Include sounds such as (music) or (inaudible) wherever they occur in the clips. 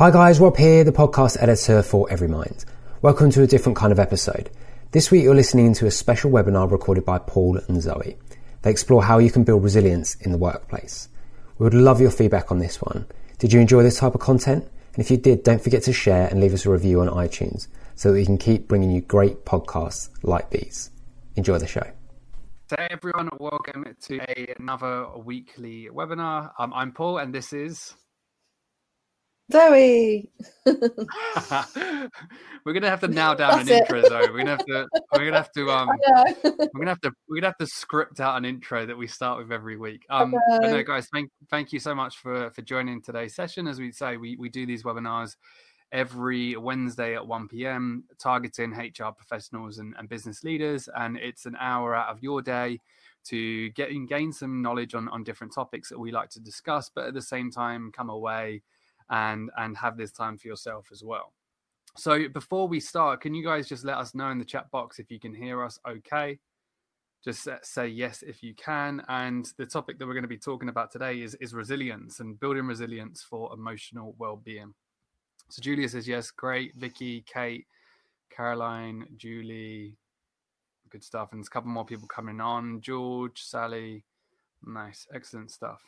Hi guys, Rob here, the podcast editor for Everymind. Welcome to a different kind of episode. This week you're listening to a special webinar recorded by Paul and Zoe. They explore how you can build resilience in the workplace. We would love your feedback on this one. Did you enjoy this type of content? And if you did, don't forget to share and leave us a review on iTunes so that we can keep bringing you great podcasts like these. Enjoy the show. So everyone, welcome to another weekly webinar. Um, I'm Paul, and this is Zoe. (laughs) we're gonna have to nail down That's an it. intro, though. We're gonna have to. We're gonna have to. (laughs) Um, I know. we're gonna have to. We're gonna have to script out an intro that we start with every week. Um, but no, guys, thank thank you so much for for joining today's session. As we say, we we do these webinars every Wednesday at 1 p.m. targeting HR professionals and, and business leaders, and it's an hour out of your day to get and gain some knowledge on on different topics that we like to discuss, but at the same time come away and and have this time for yourself as well. So before we start, can you guys just let us know in the chat box if you can hear us okay? Just say yes if you can. And the topic that we're going to be talking about today is, is resilience and building resilience for emotional well-being. So Julia says yes, great. Vicky, Kate, Caroline, Julie, good stuff. And there's a couple more people coming on. George, Sally, nice, excellent stuff.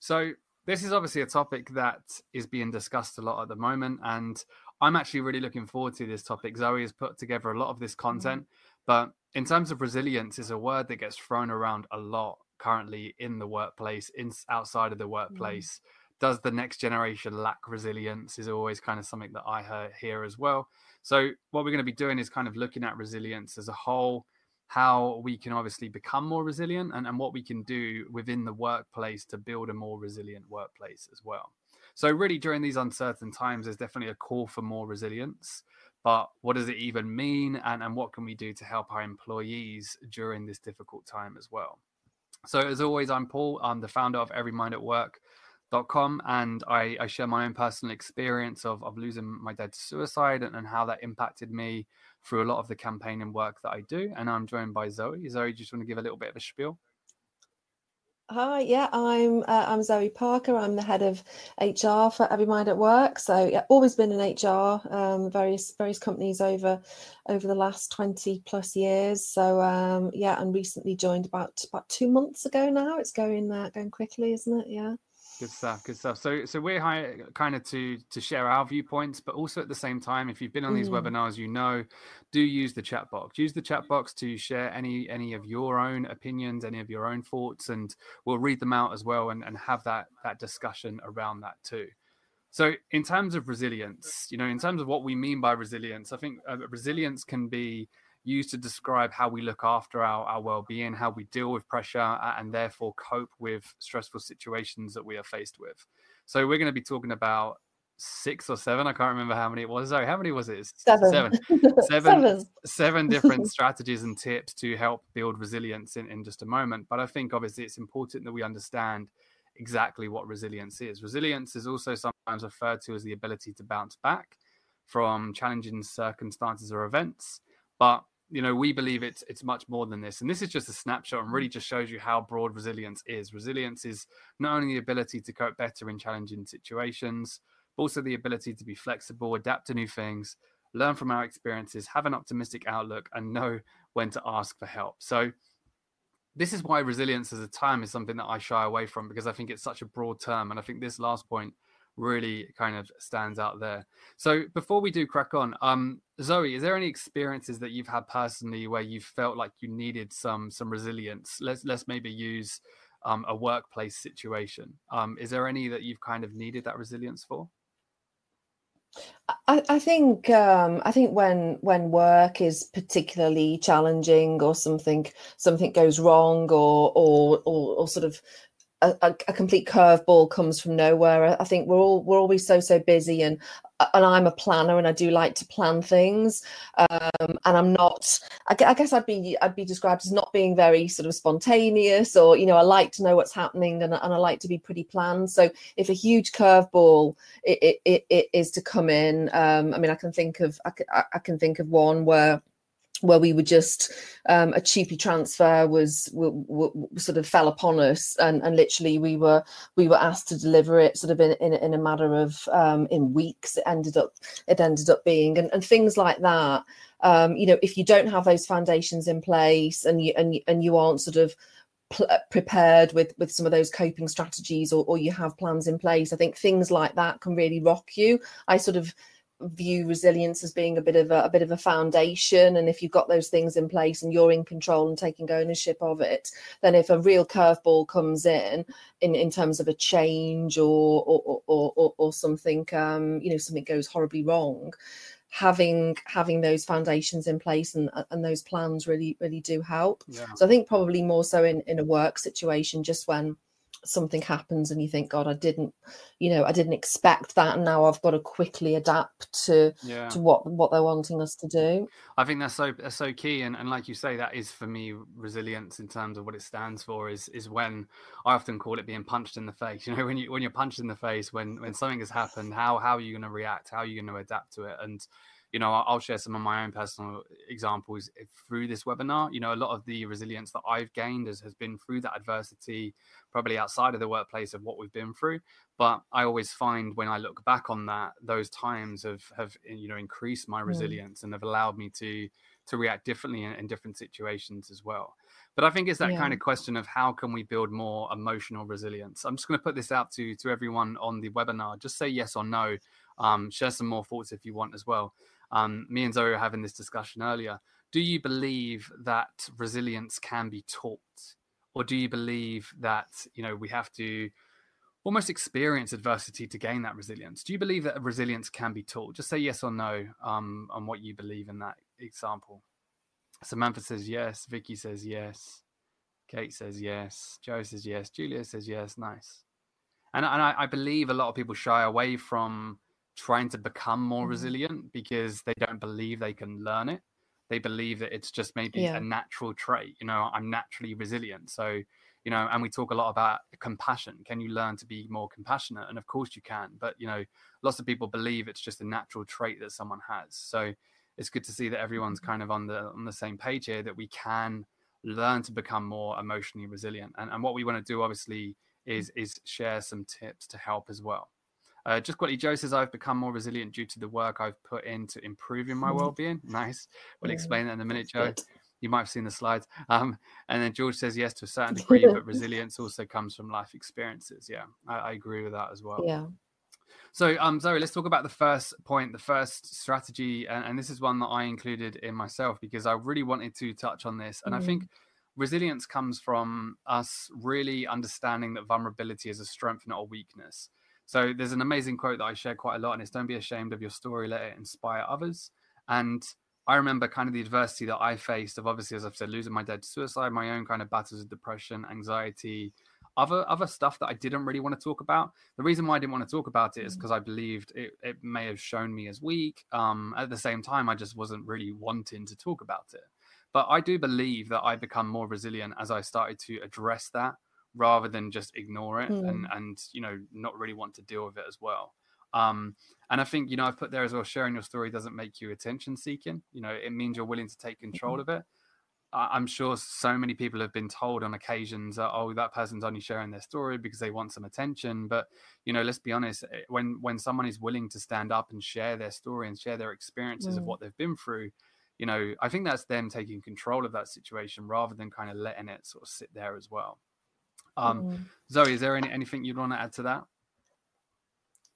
So this is obviously a topic that is being discussed a lot at the moment, and I'm actually really looking forward to this topic. Zoe has put together a lot of this mm. content, but in terms of resilience, is a word that gets thrown around a lot currently in the workplace, in outside of the mm. workplace. Does the next generation lack resilience? Is always kind of something that I hear, hear as well. So what we're going to be doing is kind of looking at resilience as a whole, how we can obviously become more resilient and, and what we can do within the workplace to build a more resilient workplace as well. So, really, during these uncertain times, there's definitely a call for more resilience. But what does it even mean? And, and what can we do to help our employees during this difficult time as well? So, as always, I'm Paul. I'm the founder of Every Mind at com and I, I share my own personal experience of, of losing my dad to suicide and, and how that impacted me through a lot of the campaigning work that I do. And I'm joined by Zoe. Zoe, do just want to give a little bit of a spiel? Hi, yeah, I'm uh, I'm Zoe Parker. I'm the head of HR for Every Mind at Work. So yeah, always been in HR, um, various various companies over over the last twenty plus years. So um, yeah, and recently joined about about two months ago now. It's going uh, going quickly, isn't it? Yeah. Good stuff. Good stuff. So, so we're kind of to to share our viewpoints, but also at the same time, if you've been on these Mm. webinars, you know, do use the chat box. Use the chat box to share any any of your own opinions, any of your own thoughts, and we'll read them out as well and, and have that that discussion around that too. So, in terms of resilience, you know, in terms of what we mean by resilience, I think uh, resilience can be used to describe how we look after our, our well-being how we deal with pressure and therefore cope with stressful situations that we are faced with. So we're going to be talking about six or seven i can't remember how many it was sorry how many was it? Seven. (laughs) seven seven. seven different (laughs) strategies and tips to help build resilience in, in just a moment but i think obviously it's important that we understand exactly what resilience is. Resilience is also sometimes referred to as the ability to bounce back from challenging circumstances or events but you know we believe it's it's much more than this and this is just a snapshot and really mm. just shows you how broad resilience is. Resilience is not only the ability to cope better in challenging situations but also the ability to be flexible adapt to new things learn from our experiences have an optimistic outlook and know when to ask for help. So this is why resilience as a term is something that i shy away from because i think it's such a broad term and i think this last point really kind of stands out there so before we do crack on um Zoe, is there any experiences that you've had personally where you felt like you needed some some resilience? Let's let's maybe use um, a workplace situation. Um, is there any that you've kind of needed that resilience for? I, I think um, I think when when work is particularly challenging or something something goes wrong or or or, or sort of a, a, complete curveball comes from nowhere. I- think we're all we're always so so busy, and and I'm a planner, and I do like to plan things. Um, and I'm not. I, guess I'd be I'd be described as not being very sort of spontaneous, or you know, I like to know what's happening, and, and I like to be pretty planned. So if a huge curveball it, it, it, it is to come in, um, I mean, I can think of I can, I can think of one where where we were just um, a TUPE transfer was w- w- sort of fell upon us and, and literally we were we were asked to deliver it sort of in, in, in a matter of um, in weeks. It ended up it ended up being and, and things like that. Um, you know if you don't have those foundations in place and you and, and you aren't sort of uh, prepared with with some of those coping strategies or, or you have plans in place i think things like that can really rock you. I sort of view resilience as being a bit of a, a, bit of a foundation and if you've got those things in place and you're in control and taking ownership of it then if a real curveball comes in in, in terms of a change or or or, or, or something um, you know something goes horribly wrong having having those foundations in place and and those plans really really do help yeah. so i think probably more so in in a work situation just when something happens and you think god i didn't you know i didn't expect that and now i've got to quickly adapt to yeah. to what what they're wanting us to do. I think that's so that's so key and, and like you say that is for me resilience in terms of what it stands for is is when i often call it being punched in the face. (laughs) You know when you when you're punched in the face when when something has happened how how are you going to react? How are you going to adapt to it? And you know, I'll share some of my own personal examples through this webinar. You know, a lot of the resilience that I've gained has, has been through that adversity, probably outside of the workplace of what we've been through. But I always find when I look back on that, those times have have you know increased my mm. resilience mm. and have allowed me to to react differently in, in, different situations as well. But I think it's that yeah. kind of question of how can we build more emotional resilience. I'm just going to put this out to to everyone on the webinar. Just say yes or no. Um, share some more thoughts if you want as well um, me and Zoe were having this discussion earlier. Do you believe that resilience can be taught, or do you believe that you know we have to almost experience adversity to gain that resilience? Do you believe that resilience can be taught? Just say yes or no um, on what you believe in that example. Samantha says yes. Vicky says yes. Kate says yes. Joe says yes. Julia says yes. Nice. And, and I, I believe a lot of people shy away from trying to become more mm-hmm. resilient because they don't believe they can learn it. They believe that it's just maybe yeah. a natural trait. You know, I'm naturally resilient. So, you know, and we talk a lot about compassion. Can you learn to be more compassionate? And of course you can. But, you know, lots of people believe it's just a natural trait that someone has. So it's good to see that everyone's mm-hmm. kind of on the on the same page here that we can learn to become more emotionally resilient. And, and what we want to do obviously is is share some tips to help as well. Uh, just quickly, Joe says I've become more resilient due to the work I've put into improving my mm-hmm. (laughs) well-being. Nice. We'll yeah, explain that in a minute, Joe. Good. You might have seen the slides. Um, and then George says yes to a certain (laughs) degree, but resilience also comes from life experiences. Yeah, I, I agree with that as well. Yeah. So, um, Zoe, let's talk about the first point, the first strategy, and, and, this is one that I included in myself because I really wanted to touch on this. And mm. I think resilience comes from us really understanding that vulnerability is a strength, not a weakness. So there's an amazing quote that I share quite a lot, and it's "Don't be ashamed of your story; let it inspire others." And I remember kind of the adversity that I faced of obviously, as I've said, losing my dad to suicide, my own kind of battles of depression, anxiety, other other stuff that I didn't really want to talk about. The reason why I didn't want to talk about it is because mm. I believed it, it may have shown me as weak. Um, at the same time, I just wasn't really wanting to talk about it. But I do believe that I become more resilient as I started to address that rather than just ignore it mm. and and you know not really want to deal with it as well um and i think you know i've put there as well sharing your story doesn't make you attention seeking you know it means you're willing to take control mm-hmm. of it i'm sure so many people have been told on occasions that, oh that person's only sharing their story because they want some attention but you know let's be honest eh, when when someone is willing to stand up and share their story and share their experiences mm. of what they've been through you know i think that's them taking control of that situation rather than kind of letting it sort of sit there as well um, mm. Zoe, is there any, anything you'd want to add to that?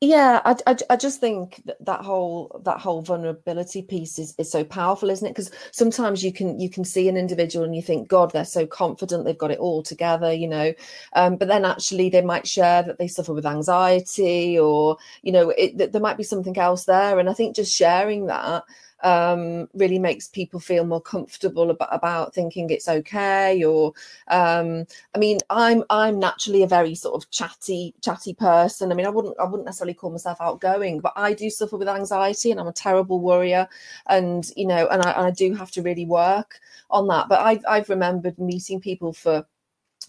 Yeah, I, I, I, just think that, that whole that whole vulnerability piece is, is so powerful, isn't it? Because sometimes you can you can see an individual and you think, God, they're so confident, they've got it all together, you know. Um, but then actually, they might share that they suffer with anxiety, or you know, it, there might be something else there. And I think just sharing that um, really makes people feel more comfortable about, about thinking it's okay. Or, um, I mean, I'm I'm naturally a very sort of chatty chatty person. I mean, I wouldn't I wouldn't necessarily call myself outgoing, but I do suffer with anxiety, and I'm a terrible worrier. And you know, and I, I do have to really work on that. But I've I've remembered meeting people for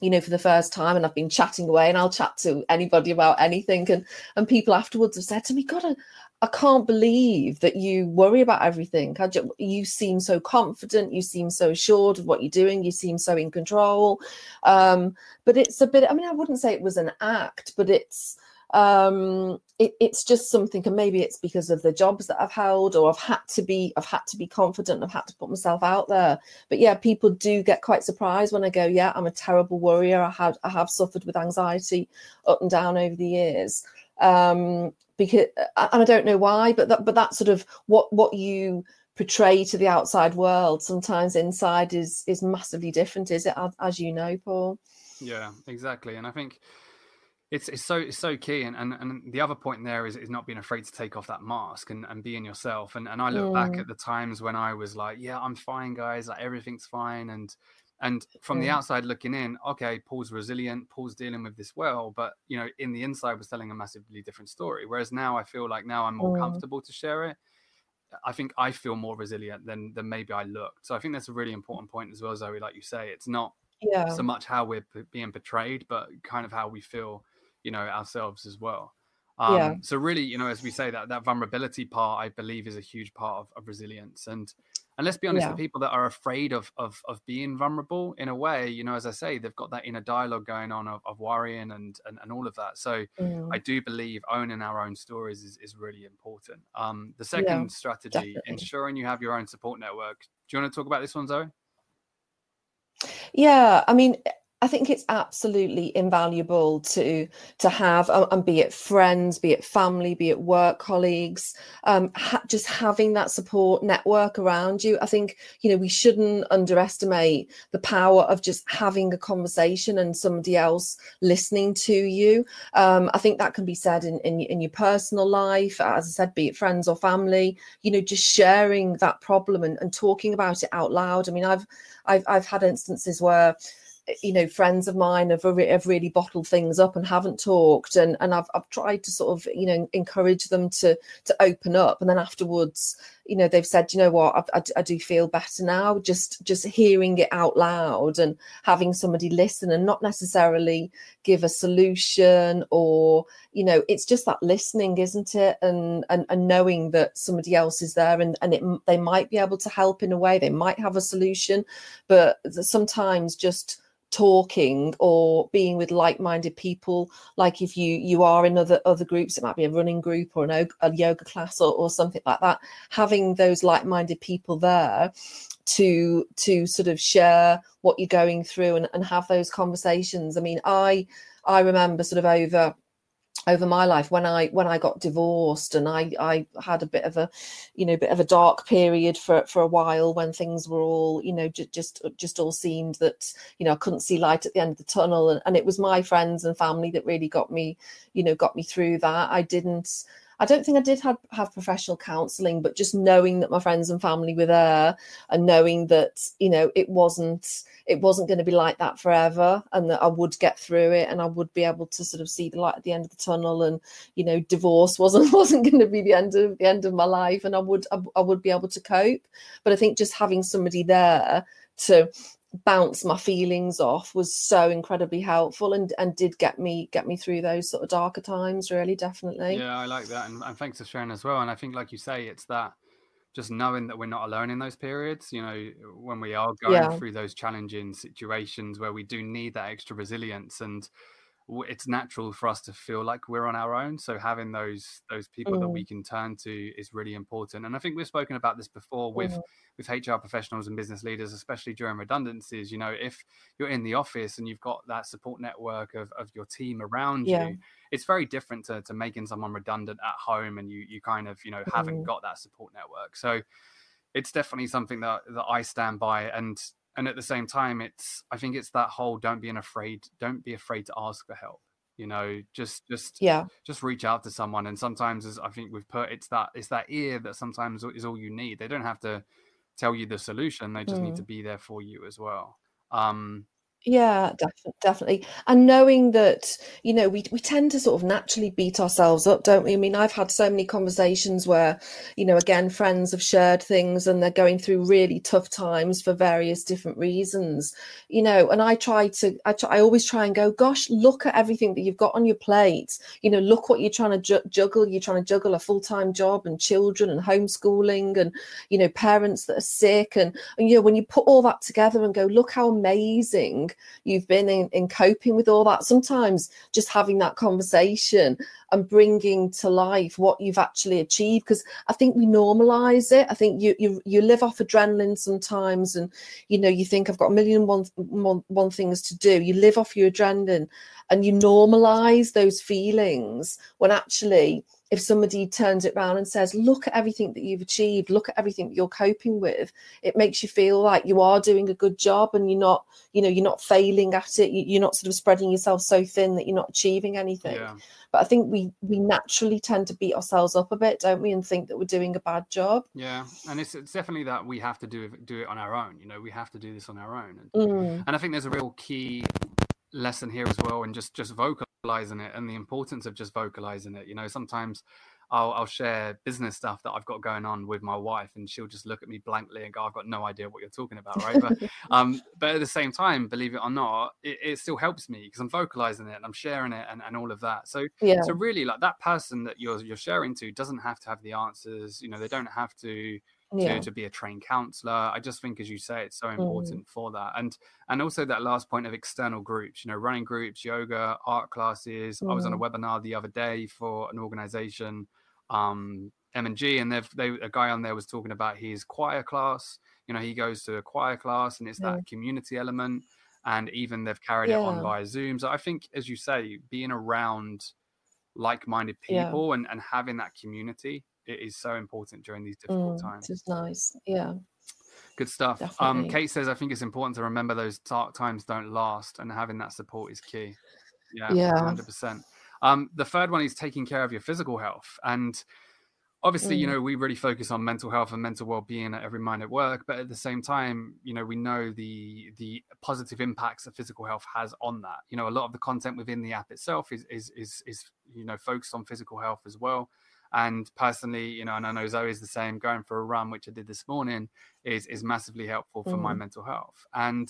you know, for the first time, and I've been chatting away, and I'll chat to anybody about anything, and and people afterwards have said to me, "God, I, I can't believe that you worry about everything. Just, you seem so confident. You seem so assured of what you're doing. You seem so in control." Um, but it's a bit. I mean, I wouldn't say it was an act, but it's um it, it's just something and maybe it's because of the jobs that i've held or i've had to be i've had to be confident i've had to put myself out there but yeah people do get quite surprised when i go yeah i'm a terrible worrier i had i have suffered with anxiety up and down over the years um because and i don't know why but that but that sort of what what you portray to the outside world sometimes inside is is massively different is it as you know paul yeah exactly and i think it's it's so it's so key and, and and the other point there is is not being afraid to take off that mask and, and being yourself and and I look mm. back at the times when I was like yeah I'm fine guys like everything's fine and and from the outside looking in okay Paul's resilient Paul's dealing with this well but you know in the inside was telling a massively different story whereas now I feel like now I'm more mm. comfortable to share it I think I feel more resilient than than maybe I looked so I think that's a really important point as well Zoe like you say it's not yeah. so much how we're p- being portrayed but kind of how we feel you know ourselves as well um, yeah. so really you know as we say that that vulnerability part i believe is a huge part of, of resilience and and let's be honest yeah. the people that are afraid of, of of being vulnerable in a way you know as i say they've got that inner dialogue going on of, of worrying and, and and all of that so mm. i do believe owning our own stories is, is really important um the second yeah, strategy definitely. ensuring you have your own support network do you want to talk about this one zoe yeah i mean I think it's absolutely invaluable to to have, um, and be it friends, be it family, be it work colleagues, um, ha- just having that support network around you. I think you know we shouldn't underestimate the power of just having a conversation and somebody else listening to you. Um, I think that can be said in, in in your personal life, as I said, be it friends or family. You know, just sharing that problem and, and talking about it out loud. I mean, I've I've I've had instances where you know friends of mine have, have really bottled things up and haven't talked and and I've, I've tried to sort of you know encourage them to to open up and then afterwards you know they've said you know what? I, I, I, do feel better now just just hearing it out loud and having somebody listen and not necessarily give a solution or you know it's just that listening isn't it? And and, and knowing that somebody else is there and and it, they might be able to help in a way they might have a solution but sometimes just talking or being with like-minded people. Like if you you are in other other groups it might be a running group or an, a yoga class or, or something like that having those like-minded people there to to sort of share what you're going through and, and have those conversations. I mean i i remember sort of over over my life when i when i got divorced and i i had a bit of a you know bit of a dark period for for a while when things were all you know just just just all seemed that you know i couldn't see light at the end of the tunnel and, and it was my friends and family that really got me you know got me through that. I didn't I don't think I did have, have professional counselling, but just knowing that my friends and family were there and knowing that, you know, it wasn't it wasn't going to be like that forever and that I would get through it and I would be able to sort of see the light at the end of the tunnel and, you know, divorce wasn't (laughs) wasn't going to be the end of the end of my life and I would I, I would be able to cope. But I think just having somebody there to bounce my feelings off was so incredibly helpful and and did get me get me through those sort of darker times really definitely yeah i like that and, and thanks for sharing as well and i think like you say it's that just knowing that we're not alone in those periods you know when we are going yeah. through those challenging situations where we do need that extra resilience and it's natural for us to feel like we're on our own so having those those people mm. that we mm. can turn to is really important and i think we've spoken about this before with mm. with hr professionals and business leaders especially during redundancies you know if you're in the office and you've got that support network of, of your team around yeah. you it's very different to, to making someone redundant at home and you you kind of you know mm. haven't got that support network so it's definitely something that that i stand by and and at the same time it's i think it's that whole don't be afraid don't be afraid to ask for help you know? Just just yeah. just reach out to someone. And sometimes as i think we've put it's that it's that ear that sometimes is all you need. They don't have to tell you the solution. They just mm. need to be there for you as well. Um Yeah, definitely. And knowing that, you know, we we tend to sort of naturally beat ourselves up, don't we? I mean, I've had so many conversations where, you know, again, friends have shared things and they're going through really tough times for various different reasons, you know. And I try to, I, try, I always try and go, gosh, look at everything that you've got on your plate. You know, look what you're trying to ju- juggle. You're trying to juggle a full time job and children and homeschooling and, you know, parents that are sick. And, and, you know, when you put all that together and go, look how amazing you've been in, in coping with all that. Sometimes just having that conversation and bringing to life what you've actually achieved because i think we normalize it. I think you you, you live off adrenaline sometimes and you know you think i've got a million one, one, one things to do. You live off your adrenaline and you normalize those feelings when actually if somebody turns it around and says, Look at everything that you've achieved, look at everything that you're coping with, it makes you feel like you are doing a good job and you're not, you know, you're not failing at it. You're not sort of spreading yourself so thin that you're not achieving anything. Yeah. But I think we we naturally tend to beat ourselves up a bit, don't we, and think that we're doing a bad job. Yeah, and it's it's definitely that we have to do it, do it on our own. You know, we have to do this on our own, and, mm. and I think there's a real key lesson here as well, and just just vocalizing it and the importance of just vocalizing it. You know, sometimes I'll, I'll share business stuff that I've got going on with my wife, and she'll just look at me blankly and go, "I've got no idea what you're talking about," right? but (laughs) um, but at the same time, believe it or not, it, it still helps me because I'm vocalizing it and I'm sharing it and, and all of that. So yeah. so really, like that person that you're you're sharing to doesn't have to have the answers. You know, they don't have to yeah. to, to be a trained counselor i just think as you say it's so mm. important mm. for that and and also that last point of external groups you know running groups yoga art classes mm. i was on a mm. webinar the other day for an organization um, M&G, and they've they a guy on there was talking about his choir class. You know, he goes to a choir class, and it's that community element. And even they've carried yeah. it on via Zoom. So I think, as you say, being around like-minded people and, and having that community it is so important during these difficult mm, times. It's nice, yeah. Good stuff. Um, Kate says, I think it's important to remember those dark times don't last, and having that support is key. Yeah, yeah, hundred percent. Um, the third one is taking care of your physical health. And obviously, mm. you know, we really focus on mental health and mental well-being at every mind at work, but at the same time, you know, we know the the positive impacts that physical health has on that. You know, a lot of the content within the app itself is is is, is you know focused on physical health as well. And personally, you know, and I know Zoe is the same. Going for a run, which I did this morning, is is massively helpful for mm. my mental health. And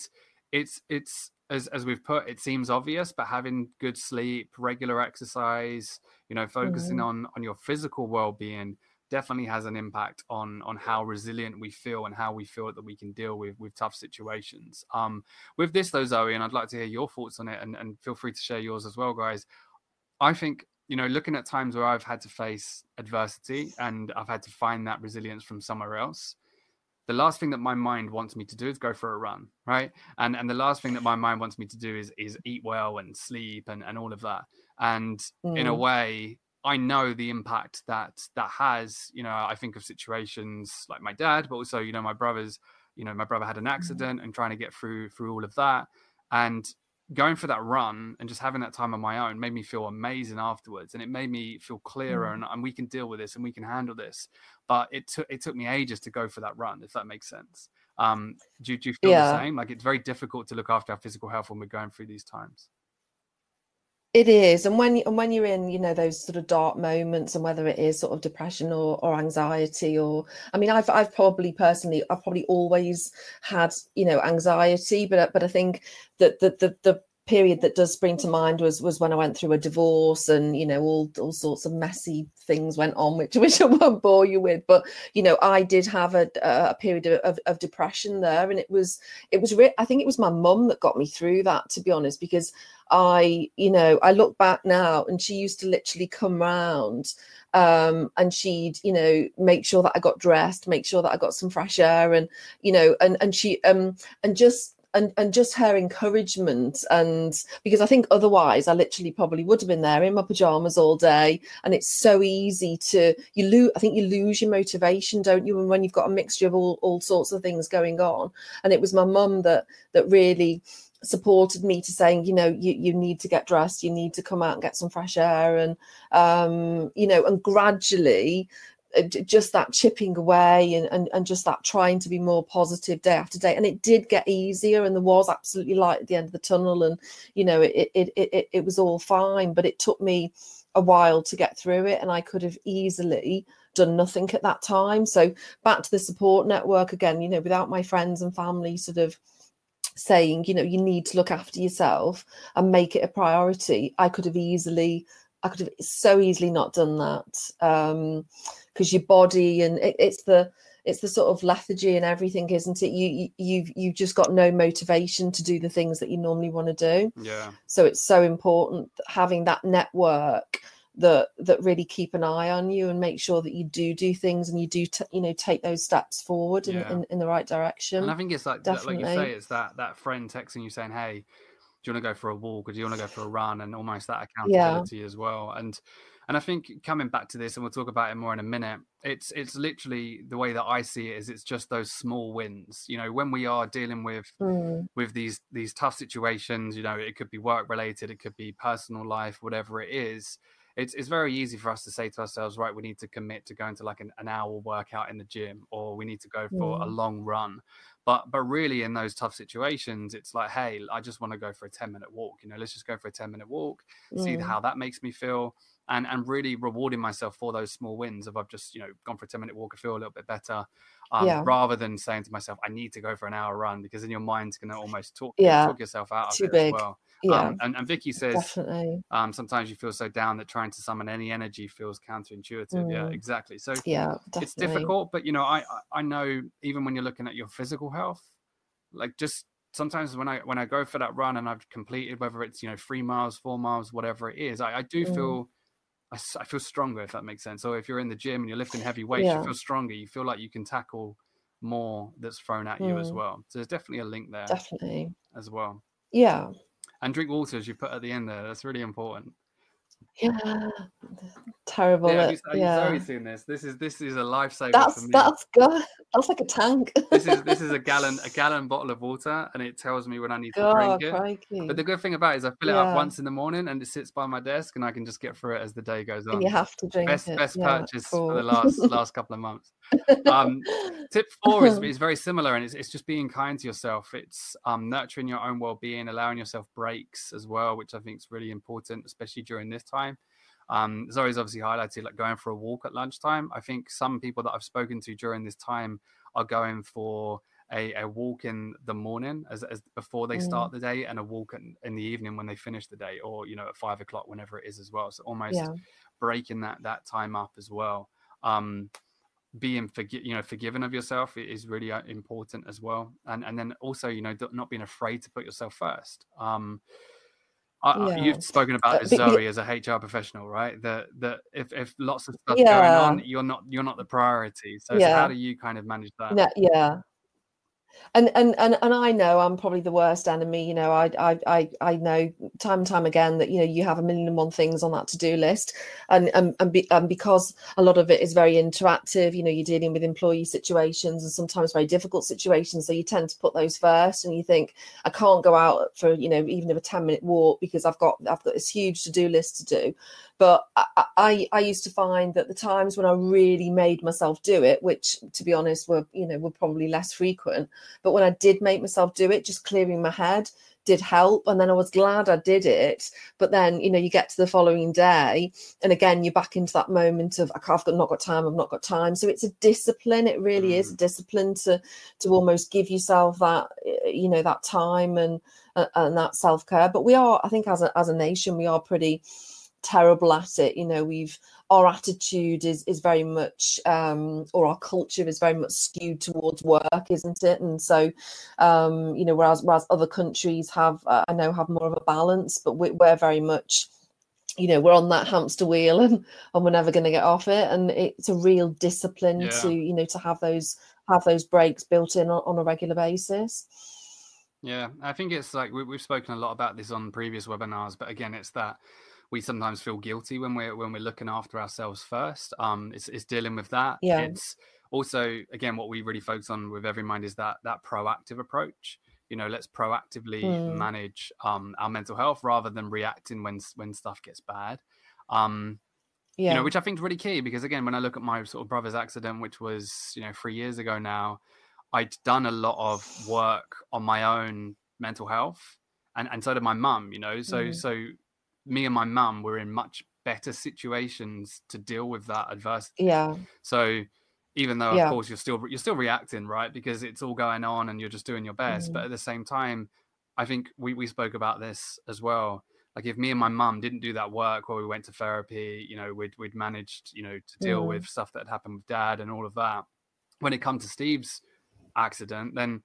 it's it's as as we've put, it seems obvious, but having good sleep, regular exercise, you know, focusing mm-hmm. on on your physical well being definitely has an impact on on how resilient we feel and how we feel that we can deal with with tough situations. Um, with this though, Zoe, and I'd like to hear your thoughts on it, and, and feel free to share yours as well, guys. I think you know, looking at times where I've had to face adversity and I've had to find that resilience from somewhere else the last thing that my mind wants me to do is go for a run right and and the last thing that my mind wants me to do is is eat well and sleep and and all of that and mm. in a mm. way i know the impact that that has you know i think of situations like my dad but also you know my brothers you know my brother had an mm. accident mm. and trying to get through through all of that and going for that run and just having that time on my own made me feel amazing afterwards and it made me feel clearer mm. and, and, we can deal with this and we can handle this but it took it took me ages to go for that run if that makes sense um do, do you feel yeah. the same like it's very difficult to look after our physical health when we're going through these times it is, and when and when you're in, you know, those sort of dark moments, and whether it is sort of depression or, or anxiety, or I mean, I've I've probably personally, I've probably always had, you know, anxiety, but uh, but I think that the the, the period that does spring to mind was was when I went through a divorce and you know all all sorts of messy things went on which (laughs) which I won't bore you with but you know I did have a, a period of, of depression there and it was it was re- I think it was my mum that got me through that to be honest because I you know I look back now and she used to literally come round um, and she'd you know make sure that I got dressed make sure that I got some fresh air and you know and and she um and just and and just her encouragement and because I think otherwise I literally probably would have been there in my pajamas all day. And it's so easy to you lose I think you lose your motivation don't you and when you've got a mixture of all, all sorts of things going on. And it was my mum that that really supported me to saying you know you, you need to get dressed you need to come out and get some fresh air and um you know and gradually uh, just that chipping away and, and and just that trying to be more positive day after day. And it did get easier and there was absolutely light at the end of the tunnel and you know it it it, it, it was all fine but it took me a while to get through it and i could have easily done nothing at that time. So back to the support network again you know without my friends and family sort of saying you know you need to look after yourself and make it a priority. I could have easily i could have so easily not done that um because your body and it, it's the it's the sort of lethargy and everything isn't it? You, you you've you've just got no motivation to do the things that you normally want to do. Yeah. So it's so important having that network that that really keep an eye on you and make sure that you do do things and you do t- you know take those steps forward in, Yeah. in, in the right direction. And i think it's like that- like you say it's that that friend texting you saying hey do you want to go for a walk or do you want to go for a run? and almost that Yeah. accountability as well. And and i think coming back to this and we'll talk about it more in a minute it's it's literally the way that i see it is it's just those small wins. You know when we are dealing with Mm, with these these tough situations you know it could be work related it could be personal life whatever it is it's, it's very easy for us to say to ourselves right we need to commit to going to like an, an hour workout in the gym or we need to go for a long run but but really in those tough situations it's like hey i just want to go for a 10 minute walk you know let's just go for a 10 minute walk see how that makes me feel and and really rewarding myself for those small wins if i've just you know gone for a 10 minute walk i feel a little bit better um, Yeah. rather than saying to myself i need to go for an hour run because then your mind's going to almost talk Yeah. talk yourself out of Too it big. as well yeah. um, and, and vicky says definitely. um, sometimes you feel so down that trying to summon any energy feels counterintuitive. Yeah Mm. exactly. So yeah definitely. it's difficult but you know I, I i know even when you're looking at your physical health like just sometimes when i when i go for that run and i've completed whether it's you know three miles four miles whatever it is i, I do Mm. feel I feel stronger if that makes sense. Or if you're in the gym and you're lifting heavy weights Yeah. you feel stronger. You feel like you can tackle more that's thrown at you as Mm. well. So there's definitely a link there definitely. as well. Yeah and drink water as you put at the end there that's really important yeah terrible yeah, it- have you, yeah. Zoe seen this this is this is a lifesaver that's for me that's good that's like a tank this is this is a gallon a (laughs) gallon bottle of water and it tells me when i need to drink it crikey. But the good thing about it is I fill it up once in the morning and it sits by my desk and I can just get through it as the day goes on. and you have to drink best it best yeah, purchase for the last (laughs) last couple of months. Um, tip four is, is very similar and it's, it's just being kind to yourself. It's um, nurturing your own well-being, allowing yourself breaks as well, which I think is really important, especially during this time. Um, Zoe's obviously highlighted like going for a walk at lunchtime. I think some people that I've spoken to during this time are going for a, a walk in the morning as, as before they Mm. start the day and a walk in, in the evening when they finish the day or you know at five o'clock whenever it is as well. So almost yeah. breaking that that time up as well. Um being forgi- you know forgiven of yourself is really uh, important as well. And and then also you know not being afraid to put yourself first. Um I, Yeah. you've spoken about Uh, this, but Zoe as a HR professional, right? That that if, if lots of stuff Yeah. going on, you're not you're not the priority. So, so how do you kind of manage that? No, yeah. And, and and and I know I'm probably the worst enemy. You know, I I I I know time and time again that you know you have a million and one things on that to do list, and and and, be, and because a lot of it is very interactive. You know, you're dealing with employee situations and sometimes very difficult situations, so you tend to put those first. And you think I can't go out for you know even a ten minute walk because I've got I've got this huge to do list to do. But I, I I used to find that the times when I really made myself do it, which to be honest were you know were probably less frequent, but when I did make myself do it, just clearing my head did help. And then I was glad I did it. But then, you know, you get to the following day, and again, you're back into that moment of I've got not got time, I've not got time. So it's a discipline. It really is a discipline to to almost give yourself that, eh, you know, that time and uh, and that self care. But we are, I think, as a as a nation, we are pretty terrible at it you know we've our attitude is is very much um or our culture is very much skewed towards work isn't it? And so um you know whereas whereas other countries have uh, i know have more of a balance but we, we're very much you know we're on that hamster wheel and and we're never going to get off it. And it's a real discipline Yeah. to you know to have those have those breaks built in on, on a regular basis. Yeah, I think it's like we, we've spoken a lot about this on previous webinars, but again, it's that we sometimes feel guilty when we're when we're looking after ourselves first. Um, it's, it's dealing with that. Yeah. It's also again what we really focus on with Every Mind is that that proactive approach. You know, let's proactively Mm. manage um, our mental health rather than reacting when when stuff gets bad. Um, yeah. you know, which I think is really key because again, when I look at my sort of brother's accident, which was you know three years ago now, I'd done a lot of work on my own mental health, and and so did my mum. You know, so Mm. so me and my mum were in much better situations to deal with that adversity. yeah, So even though Yeah. of course you're still you're still reacting, right? Because it's all going on and you're just doing your best. Mm. But at the same time, I think we, we spoke about this as well. Like if me and my mum didn't do that work where we went to therapy, you know, we'd we'd managed, you know, to deal Mm. with stuff that had happened with dad and all of that. When it comes to Steve's accident, then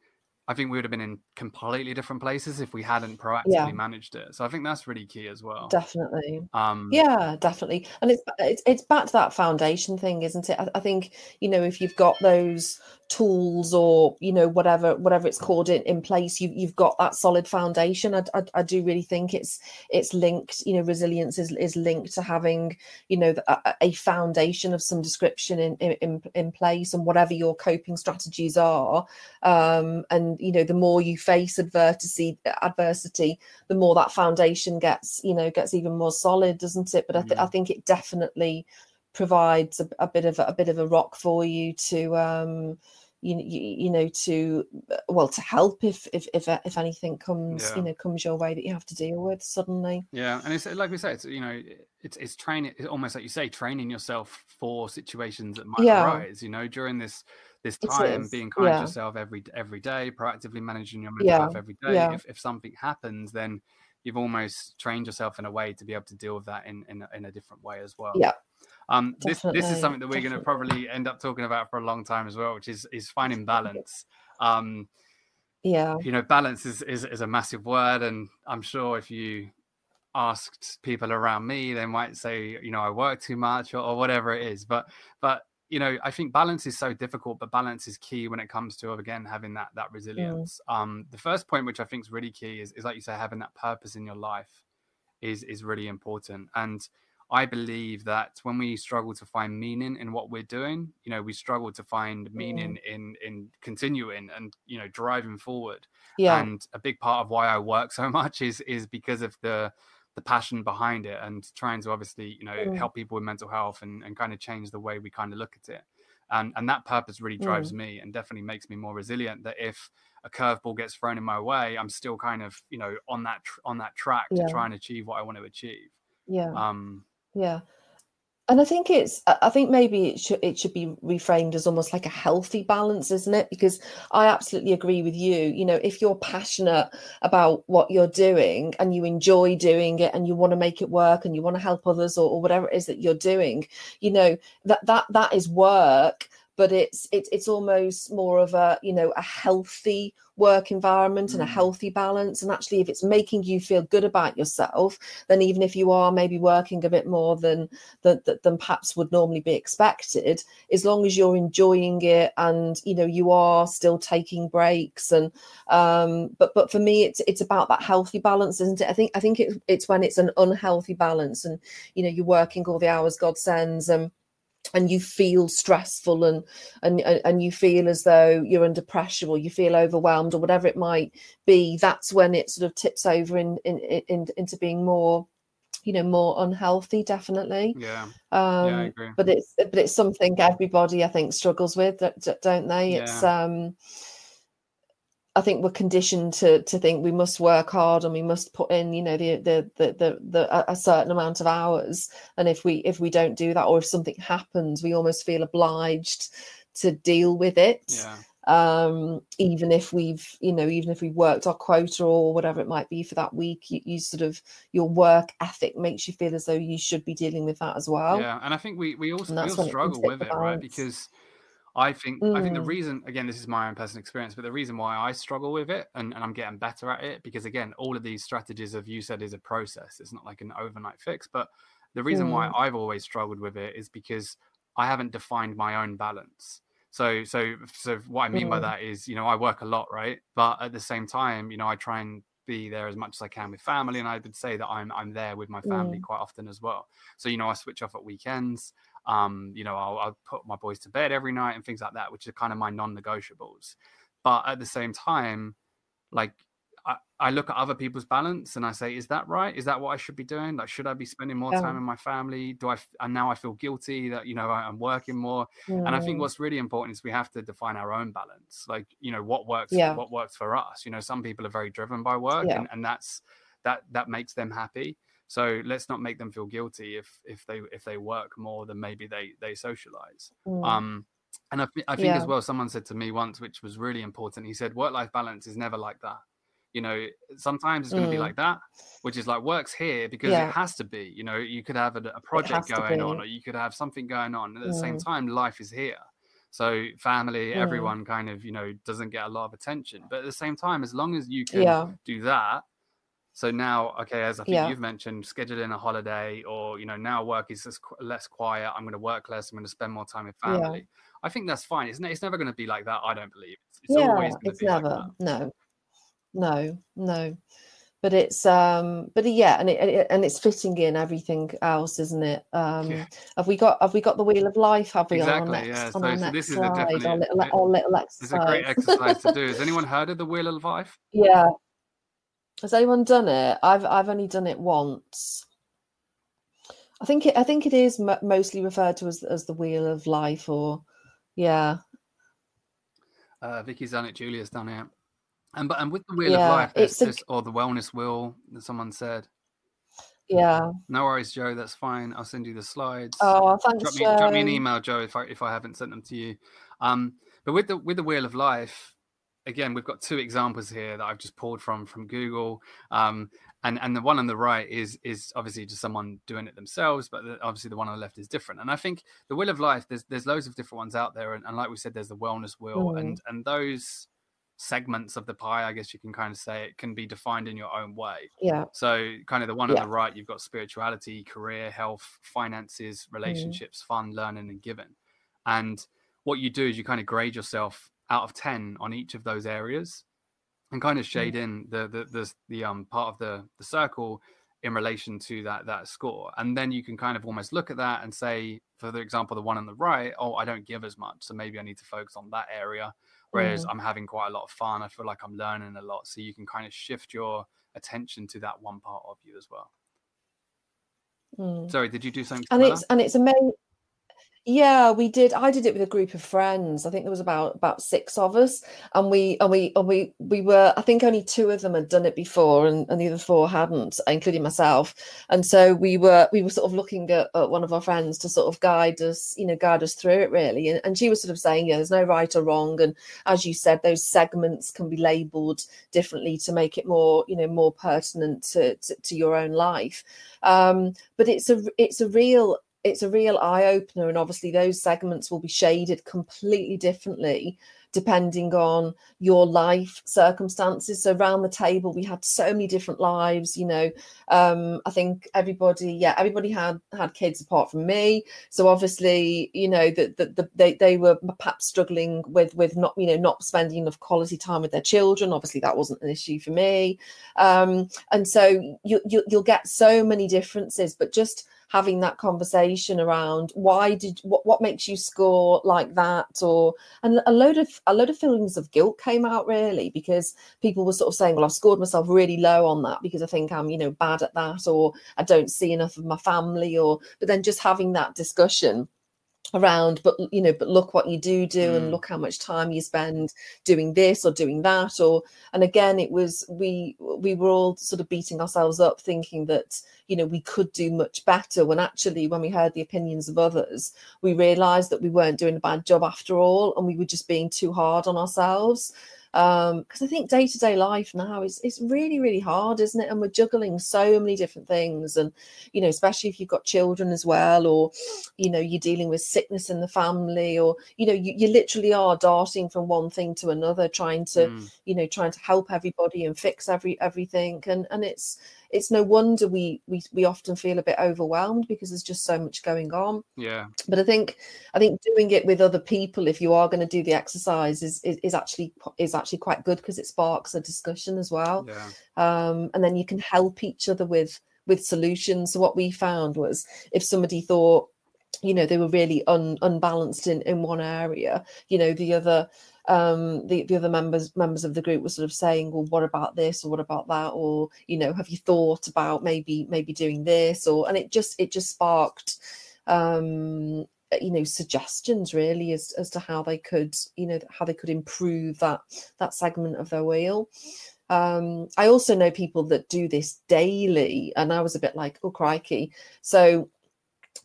I think we would have been in completely different places if we hadn't proactively Yeah. managed it. So I think that's really key as well. definitely. Um Yeah, definitely. And it's it's it's back to that foundation thing, isn't it? I, I think you know if you've got those tools or you know whatever whatever it's called in, in place, you you've got that solid foundation. I, I I do really think it's it's linked. You know, resilience is is linked to having you know a, a foundation of some description in in in- in place, and whatever your coping strategies are. Um, and you know, the more you face adversity, adversity, the more that foundation gets you know gets even more solid doesn't it but I, th- I Mm. think it definitely provides a, a bit of a, bit of a rock for you to um you, you, you know to uh, well to help if if if, if anything comes Yeah. you know comes your way that you have to deal with suddenly Yeah, and it's like we say, it's you know, it's it's training. It's almost like you say, training yourself for situations that might Yeah. arise. You know, during this this time, being kind yeah. to yourself every every day, proactively managing your mental Yeah, health every day. yeah. If if something happens, then you've almost trained yourself in a way to be able to deal with that in in, a- in a different way as well. Yeah, Um, this this is something that we're going to probably end up talking about for a long time as well, which is is finding balance. Um, yeah you know balance is, is is a massive word and i'm sure if you asked people around me they might say you know i work too much or, or whatever it is but but you know i think balance is so difficult but balance is key when it comes to again having that that resilience. Um the first point which i think is really key is, is like you say having that purpose in your life is is really important. And i believe that when we struggle to find meaning in what we're doing you know we struggle to find meaning in in continuing and you know driving forward. Yeah. And a big part of why I work (laughs) so much is is because of the the passion behind it and trying to obviously you know Mm. help people with mental health and, and kind of change the way we kind of look at it and and that purpose really drives me and definitely makes me more resilient that if a curveball gets thrown in my way i'm still kind of you know on that tr- on that track Yeah. to try and achieve what i want to achieve yeah um Yeah. And I think it's I think maybe it should it should be reframed as almost like a healthy balance, isn't it? Because I absolutely agree with you. You know, if you're passionate about what you're doing and you enjoy doing it and you want to make it work and you want to help others or, or whatever it is that you're doing, you know, that that that is work, but it's it's it's almost more of a, you know, a healthy work environment and a Mm. healthy balance. And actually if it's making you feel good about yourself, then even if you are maybe working a bit more than than, than- than perhaps would normally be expected as long as you're enjoying it and you know you are still taking breaks and um but but for me it's it's about that healthy balance isn't it i think i think it, it's when it's an unhealthy balance and you know you're working all the hours god sends and and you feel stressful and and and you feel as though you're under pressure or you feel overwhelmed or whatever it might be that's when it sort of tips over in, in, in into being more you know more unhealthy definitely. Yeah. Um yeah i agree. but it's but it's something everybody i think struggles with don't they? It's um i think we're conditioned to to think we must work hard and we must put in you know the the the the, the a- certain amount of hours. And if we if we don't do that or if something happens we almost feel obliged to deal with it. Yeah. Um even if we've you know even if we've worked our quota or whatever it might be for that week you, you sort of your work ethic makes you feel as though you should be dealing with that as well. Yeah and i think we we also we all when it can struggle with it right? because i think i think the Mm. reason again this is my own personal experience but the reason why i struggle with it and, and i'm getting better at it because again all of these strategies of you said is a process it's not like an overnight fix but the reason why Mm. i've always struggled with it is because i haven't defined my own balance so so so what i mean by Mm. that is you know i work a lot right but at the same time you know i try and be there as much as I can with family, and I would say that I'm I'm there with my family Mm. quite often as well. So you know, I switch off at weekends. Um, you know, I'll, I'll put my boys to bed every night and things like that, which are kind of my non-negotiables. But at the same time, like I, I look at other people's balance and I say, is that right? Is that what I should be doing? Like, should I be spending more time in my family? Do I, f- and now I feel guilty that, you know, I- I'm working more. And I think what's really important is we have to define our own balance. Like, you know, what works, Yeah. what works for us. You know, some people are very driven by work Yeah. and, and that's, that, that makes them happy. So let's not make them feel guilty if, if they, if they work more than maybe they, they socialize. Mm. Um, and I, I think as well, someone said to me once, which was really important. He said, "Work life balance is never like that. You know, sometimes it's going to be Mm. like that, which is like works here because Yeah. it has to be. You know, you could have a, a project going on, or you could have something going on. And at the same Mm. time, life is here. So family, Mm. everyone kind of you know doesn't get a lot of attention. But at the same time, as long as you can yeah. do that. So now, okay, as I think Yeah. you've mentioned, scheduling a holiday, or you know, now work is just qu- less quiet. I'm going to work less. I'm going to spend more time with Yeah. family. I think that's fine. It's, it's never going to be like that. I don't believe it's, it's yeah, always going to it's be never that. no, no, no. But it's um, but yeah, and it, and it and it's fitting in everything else, isn't it? Um, Yeah. have we got have we got the wheel of life? Have we on Exactly, our next yeah. on So- our so next this is a slide? definitely- our little, our little It's a great exercise. exercise to do. Has anyone (laughs) heard of the Wheel of Life? yeah. Has anyone done it? I've I've only done it once. I think it I think it is mo mostly referred to as as the wheel of life, or yeah, Uh, Vicky's done it. Julia's done it. And but and with the Wheel Yeah, of Life, it's a- or the Wellness Wheel, that someone said. yeah. No worries, Joe. That's fine. I'll send you the slides. Oh, thanks, drop me drop me an email, Joe, if I if I haven't sent them to you. Um, but with the with the Wheel of Life, again, we've got two examples here that I've just pulled from from Google. Um, and and the one on the right is is obviously just someone doing it themselves, but the, obviously the one on the left is different. And I think the Wheel of Life, there's there's loads of different ones out there, and, and like we said, there's the Wellness Wheel, Mm. and and those segments of the pie, I guess you can kind of say it can be defined in your own way. Yeah. So, kind of the one on the right, you've got spirituality, career, health, finances, relationships, fun, learning, and giving. And what you do is you kind of grade yourself out of 10 on each of those areas and kind of shade in the the the, the um part of the the circle in relation to that that score and then you can kind of almost look at that and say for the example the one on the right oh i don't give as much so maybe i need to focus on that area whereas Mm. i'm having quite a lot of fun i feel like i'm learning a lot so you can kind of shift your attention to that one part of you as well Mm. sorry did you do something and similar? it's and it's amazing yeah we did i did it with a group of friends. I think there was about about six of us and we and we and we we were i think only two of them had done it before and, and the other four hadn't including myself. And so we were we were sort of looking at, at one of our friends to sort of guide us you know guide us through it really. And, and she was sort of saying yeah there's no right or wrong. And as you said those segments can be labeled differently to make it more you know more pertinent to to, to your own life. Um but it's a it's a real it's a real eye opener and obviously those segments will be shaded completely differently depending on your life circumstances. So around the table we had so many different lives you know um i think everybody yeah everybody had had kids apart from me. So obviously you know that the, the, they, they were perhaps struggling with with not you know not spending enough quality time with their children. Obviously that wasn't an issue for me. Um and so you, you you'll get so many differences but just having that conversation around why did what, what makes you score like that or and a load of a load of feelings of guilt came out really because people were sort of saying well i've scored myself really low on that because i think i'm you know bad at that or i don't see enough of my family or but then just having that discussion around but you know but look what you do do Mm. and look how much time you spend doing this or doing that or and again it was we we were all sort of beating ourselves up thinking that you know we could do much better when actually when we heard the opinions of others we realized that we weren't doing a bad job after all and we were just being too hard on ourselves um because i think day-to-day life now is it's really really hard isn't it? And we're juggling so many different things. And you know especially if you've got children as well or you know you're dealing with sickness in the family or you know you, you literally are darting from one thing to another trying to Mm, you know trying to help everybody and fix every everything. And and it's it's no wonder we we we often feel a bit overwhelmed because there's just so much going on. Yeah. But i think i think doing it with other people if you are going to do the exercise is is, is actually is actually quite good because it sparks a discussion as well. Yeah. Um, and then you can help each other with with solutions. So what we found was if somebody thought you know they were really un, unbalanced in in one area you know the other um the, the other members members of the group were sort of saying well what about this or what about that? Or you know have you thought about maybe maybe doing this? Or and it just it just sparked um you know suggestions really as as to how they could you know how they could improve that that segment of their wheel. Um i also know people that do this daily and i was a bit like oh crikey. So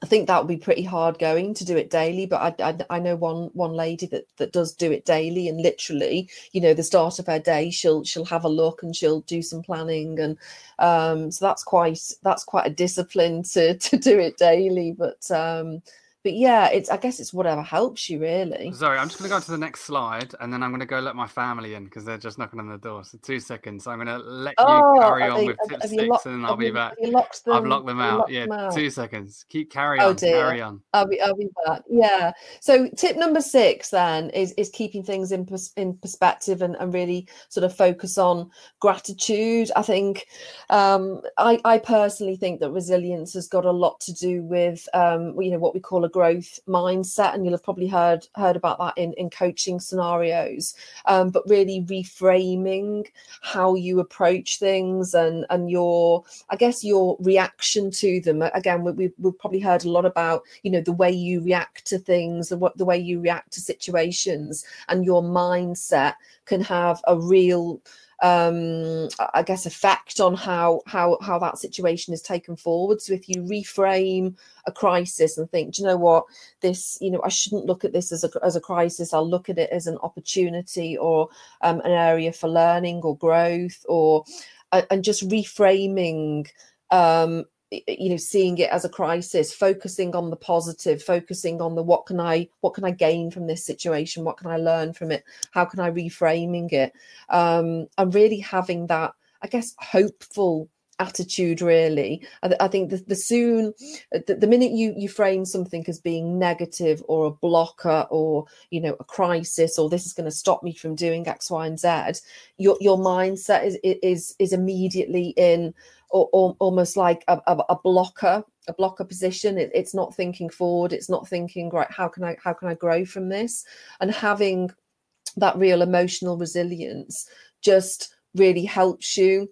I think that would be pretty hard going to do it daily, but I, I, I, know one one lady that that does do it daily, and literally, you know, the start of her day, she'll she'll have a look and she'll do some planning, and um, so that's quite that's quite a discipline to (laughs) to do it daily. But um, but yeah, it's I guess it's whatever helps you really. Sorry, I'm just going to go to the next slide, and then I'm going to go let my family in because they're just knocking on the door. So two seconds. I'm going to let you oh, carry on they, with tip six, locked, and then I'll be you, back. Locked them, I've locked them out. Locked yeah, them out. two seconds. Keep carry oh, on. Dear. Carry on. I'll be I'll be back. Yeah. So tip number six then is is keeping things in pers- in perspective and, and really sort of focus on gratitude. I think um, I I personally think that resilience has got a lot to do with um, you know what we call a growth mindset and you'll have probably heard heard about that in in coaching scenarios. Um, but really reframing how you approach things and and your i guess your reaction to them. Again we, we've probably heard a lot about you know the way you react to things and what the way you react to situations and your mindset can have a real um, I guess effect on how how how that situation is taken forward. So if you reframe a crisis and think, do you know what, this you know I shouldn't look at this as a as a crisis. I'll look at it as an opportunity or um, an area for learning or growth or and just reframing um, you know seeing it as a crisis focusing on the positive focusing on the what can i what can i gain from this situation? What can i learn from it? How can i reframing it? Um and really having that i guess hopeful attitude really. I, I think the, the soon the, the, minute you you frame something as being negative or a blocker or you know a crisis or this is going to stop me from doing x y and z your your mindset is is is immediately in or, or almost like a, a, a, blocker a blocker position. It, it's not thinking forward. It's not thinking right how can i how can i grow from this? And having that real emotional resilience just really helps you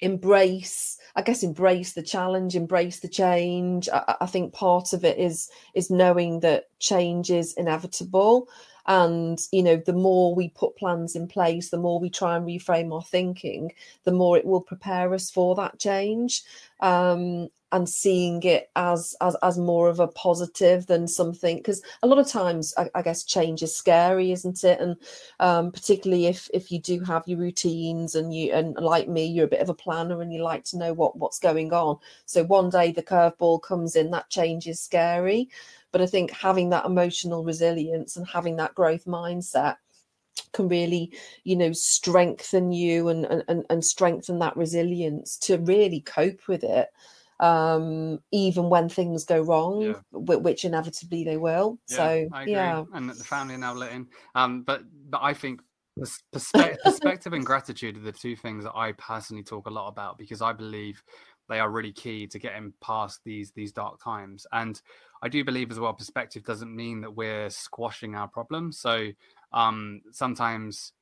embrace i guess embrace the challenge embrace the change. I, I, think part of it is is knowing that change is inevitable and you know the more we put plans in place the more we try and reframe our thinking the more it will prepare us for that change um, and seeing it as as as more of a positive than something because a lot of times I, I, guess change is scary isn't it? And um, particularly if if you do have your routines and you and like me you're a bit of a planner and you like to know what what's going on. So one day the curveball comes in that change is scary but I think having that emotional resilience and having that growth mindset can really you know strengthen you and and, and strengthen that resilience to really cope with it um even when things go wrong yeah. which inevitably they will. Yeah, so yeah. And the family are now letting um but but i think perspective, (laughs) perspective and gratitude are the two things that i personally talk a lot about because i believe they are really key to getting past these these dark times. And i do believe as well perspective doesn't mean that we're squashing our problems so um sometimes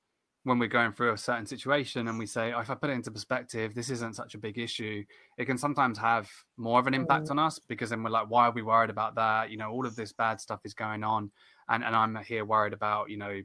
when we're going through a certain situation and we say oh, if i put it into perspective this isn't such a big issue it can sometimes have more of an impact mm. on us because then we're like why are we worried about that? You know all of this bad stuff is going on and and i'm here worried about you know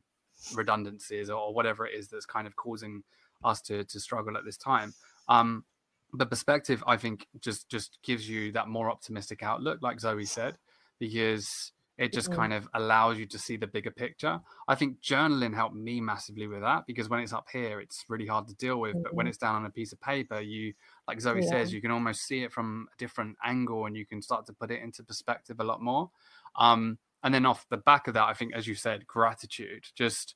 redundancies or, or whatever it is that's kind of causing us to to struggle at this time. Um the perspective i think just just gives you that more optimistic outlook like zoe said because it just mm-hmm. kind of allows you to see the bigger picture i think journaling helped me massively with that because when it's up here it's really hard to deal with mm-hmm. but when mm-hmm. it's down on a piece of paper you like zoe yeah. says you can almost see it from a different angle and you can start to put it into perspective a lot more um and then off the back of that i think as you said gratitude just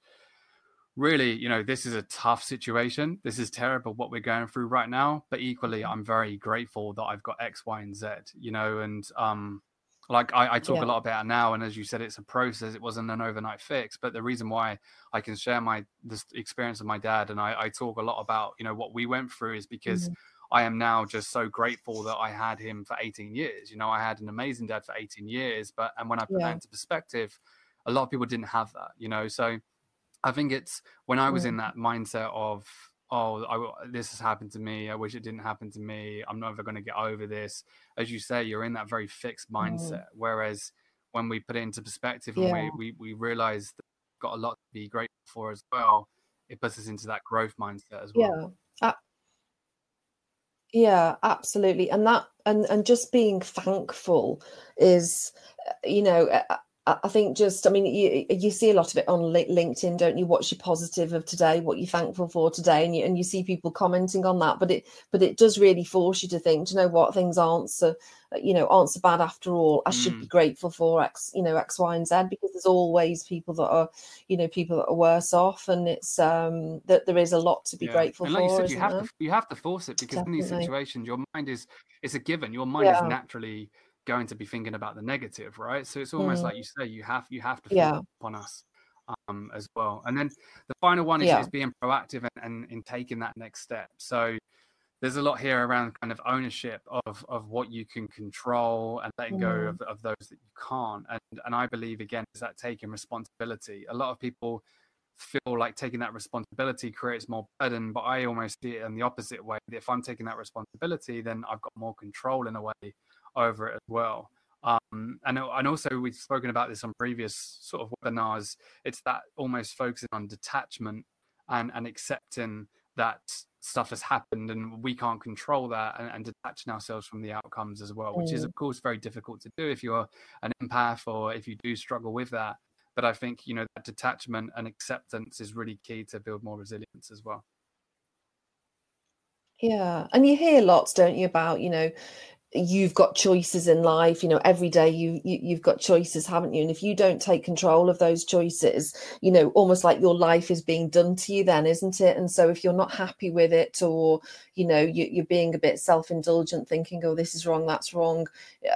really, you know, this is a tough situation. This is terrible what we're going through right now. But equally, mm-hmm. I'm very grateful that I've got X, Y, and Z, you know, and um, like I, I talk yeah. a lot about it now. And as you said, it's a process. It wasn't an overnight fix. But the reason why I can share my this experience of my dad and I, I talk a lot about, you know, what we went through is because mm-hmm. I am now just so grateful that I had him for 18 years. You know, I had an amazing dad for 18 years, but and when I put yeah. that into perspective, a lot of people didn't have that. You know, so I think it's when I was in that mindset of oh, I, this has happened to me. I wish it didn't happen to me. I'm never going to get over this. As you say, you're in that very fixed mindset. Mm. Whereas when we put it into perspective yeah. and we, we, we realize that we've got a lot to be grateful for as well, it puts us into that growth mindset as well. Yeah. Uh, yeah, absolutely. And that, and, and just being thankful is, uh, you know, uh, I think just, I mean, you you see a lot of it on LinkedIn, don't you? What's your positive of today? What you're thankful for today, and you and you see people commenting on that. But it but it does really force you to think. Do you know what? Things aren't so, you know, aren't so bad after all. I should mm. be grateful for X, you know, X, Y, and Z because there's always people that are, you know, people that are worse off, and it's um that there is a lot to be yeah. grateful and like for. You, said, you have there? to you have to force it because Definitely. in these situations, your mind is it's a given. Your mind yeah. is naturally going to be thinking about the negative, right? So it's almost mm. like you say, you have you have to yeah. upon us um, as well. And then the final one is, yeah. is being proactive and, and in taking that next step. So there's a lot here around kind of ownership of of what you can control and letting mm. go of, of those that you can't. And and I believe again is that taking responsibility. A lot of people feel like taking that responsibility creates more burden, but I almost see it in the opposite way. If I'm taking that responsibility, then I've got more control in a way over it as well. Um, and and also we've spoken about this on previous sort of webinars. It's that almost focusing on detachment and and accepting that stuff has happened and we can't control that and, and detaching ourselves from the outcomes as well, which mm. is of course very difficult to do if you're an empath or if you do struggle with that. But I think you know that detachment and acceptance is really key to build more resilience as well. Yeah, and you hear lots, don't you, about you know you've got choices in life you know every day you, you you've got choices haven't you? And if you don't take control of those choices you know almost like your life is being done to you then isn't it? And so if you're not happy with it or you know you, you're being a bit self-indulgent thinking oh this is wrong that's wrong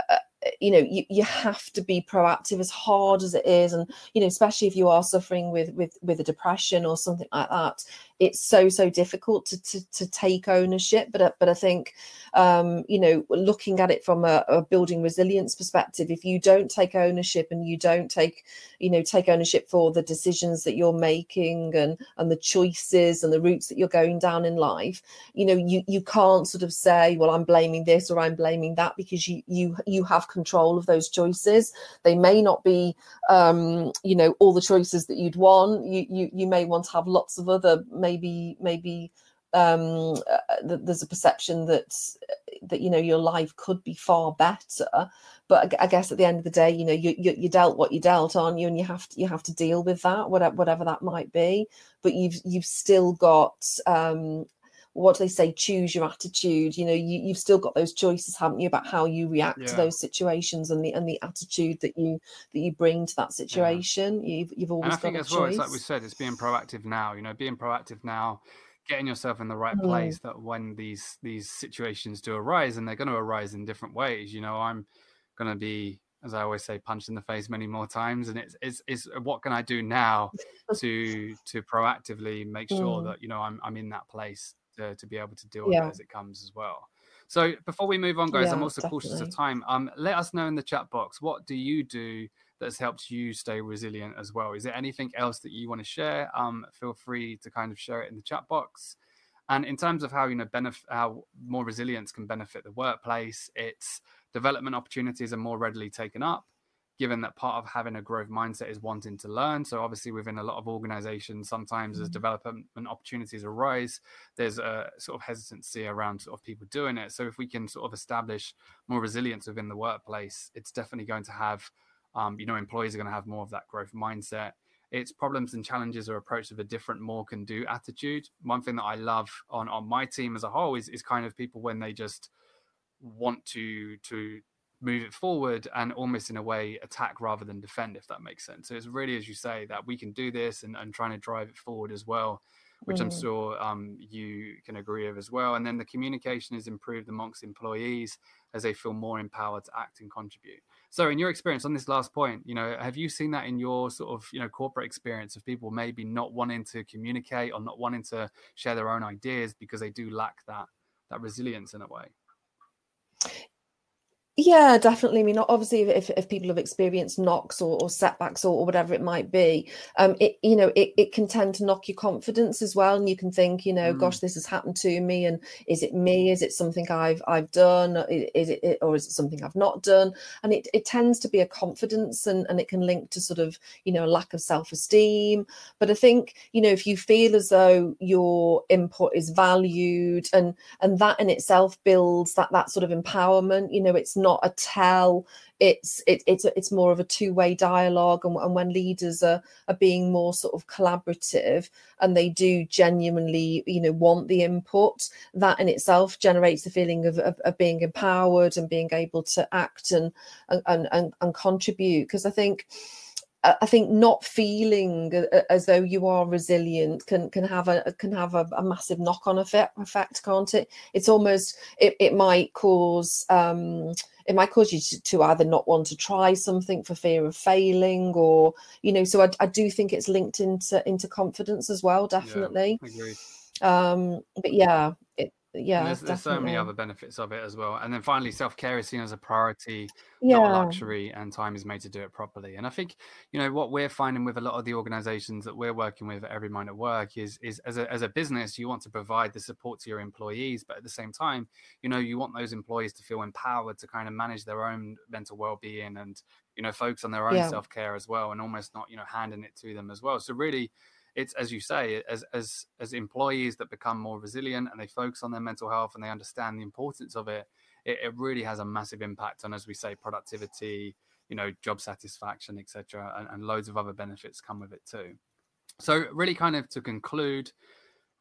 uh, you know you, you have to be proactive as hard as it is. And you know especially if you are suffering with with with a depression or something like that it's so so difficult to to, to take ownership but but i think um you know looking at it from a, a, building resilience perspective if you don't take ownership and you don't take you know take ownership for the decisions that you're making and and the choices and the routes that you're going down in life you know you you can't sort of say well i'm blaming this or i'm blaming that because you you you have control of those choices. They may not be um you know all the choices that you'd want. You you, you may want to have lots of other maybe maybe um, uh, there's a perception that that you know your life could be far better. But I, guess at the end of the day you know you, you, you dealt what you dealt aren't you? And you have to you have to deal with that whatever whatever that might be. But you've you've still got um, what do they say choose your attitude you know you, you've still got those choices haven't you about how you react yeah. to those situations and the and the attitude that you that you bring to that situation yeah. you've, you've always and I think as well it's like we said it's being proactive now you know being proactive now getting yourself in the right mm. place that when these these situations do arise and they're going to arise in different ways you know i'm going to be as I always say, punched in the face many more times. And it's, it's, it's what can I do now to to proactively make sure mm. that you know I'm I'm in that place to, to be able to deal with it as it comes as well. So before we move on, guys, yeah, I'm also definitely. cautious of time. Um, let us know in the chat box what do you do that's helped you stay resilient as well. Is there anything else that you want to share? Um, feel free to kind of share it in the chat box. And in terms of how you know benefit, how more resilience can benefit the workplace, its development opportunities are more readily taken up given that part of having a growth mindset is wanting to learn. So obviously within a lot of organizations, sometimes mm-hmm. as development opportunities arise, there's a sort of hesitancy around sort of people doing it. So if we can sort of establish more resilience within the workplace, it's definitely going to have, um, you know, employees are going to have more of that growth mindset. It's problems and challenges are approached with a different more can do attitude. One thing that I love on on my team as a whole is is kind of people when they just want to to move it forward and almost in a way attack rather than defend if that makes sense. So it's really as you say that we can do this and, and trying to drive it forward as well which mm. i'm sure um, you can agree with as well. And then the communication is improved amongst employees as they feel more empowered to act and contribute. So in your experience on this last point you know have you seen that in your sort of you know corporate experience of people maybe not wanting to communicate or not wanting to share their own ideas because they do lack that that resilience in a way yeah, definitely. I mean, obviously, if, if people have experienced knocks or, or setbacks or, or, whatever it might be, um, it you know it, it can tend to knock your confidence as well, and you can think, you know, mm. gosh, this has happened to me, and is it me? Is it something I've I've done? Is it or is it something I've not done? And it, it tends to be a confidence, and and it can link to sort of you know a lack of self esteem. But I think you know if you feel as though your input is valued, and and that in itself builds that that sort of empowerment, you know, it's not a tell it's it, it's it's more of a two-way dialogue and, and when leaders are are being more sort of collaborative and they do genuinely you know want the input that in itself generates the feeling of, of, of being empowered and being able to act and and and, and contribute because i think I think not feeling as though you are resilient can can have a can have a, a massive knock on effect, effect, can't it? It's almost it, it might cause um, it might cause you to, to, either not want to try something for fear of failing, or you know. So I, I do think it's linked into into confidence as well, definitely. Yeah, um, but yeah, yeah there's, there's, so many other benefits of it as well and then finally self-care is seen as a priority yeah. not a luxury and time is made to do it properly and i think you know what we're finding with a lot of the organizations that we're working with at Everymind at work is is as a, as a business you want to provide the support to your employees but at the same time you know you want those employees to feel empowered to kind of manage their own mental well-being and you know focus on their own yeah. self-care as well and almost not you know handing it to them as well so really it's as you say as as as employees that become more resilient and they focus on their mental health and they understand the importance of it it, it really has a massive impact on as we say productivity you know job satisfaction etc and, and loads of other benefits come with it too. So really kind of to conclude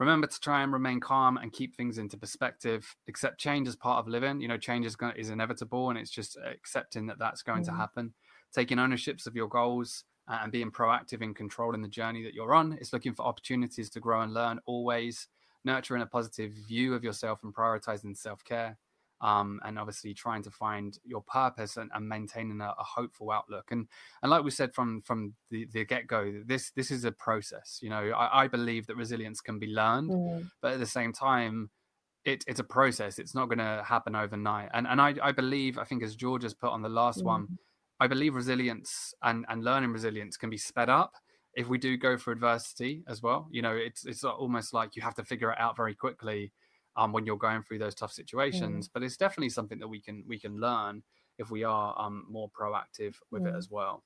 remember to try and remain calm and keep things into perspective. Accept change as part of living. You know change is, going, is inevitable and it's just accepting that that's going mm. to happen. Taking ownerships of your goals and being proactive in controlling the journey that you're on. It's looking for opportunities to grow and learn always, nurturing a positive view of yourself and prioritizing self care. Um, and obviously trying to find your purpose and, and maintaining a, a, hopeful outlook. And and like we said from from the, the get go, this this is a process. You know, I, I believe that resilience can be learned, mm. but at the same time, it, it's a process. It's not going to happen overnight. And and I, I believe I think as George has put on the last mm. one, I believe resilience and, and learning resilience can be sped up if we do go for adversity as well. You know, it's it's almost like you have to figure it out very quickly um, when you're going through those tough situations. Mm. But it's definitely something that we can we can learn if we are um, more proactive with mm. it as well.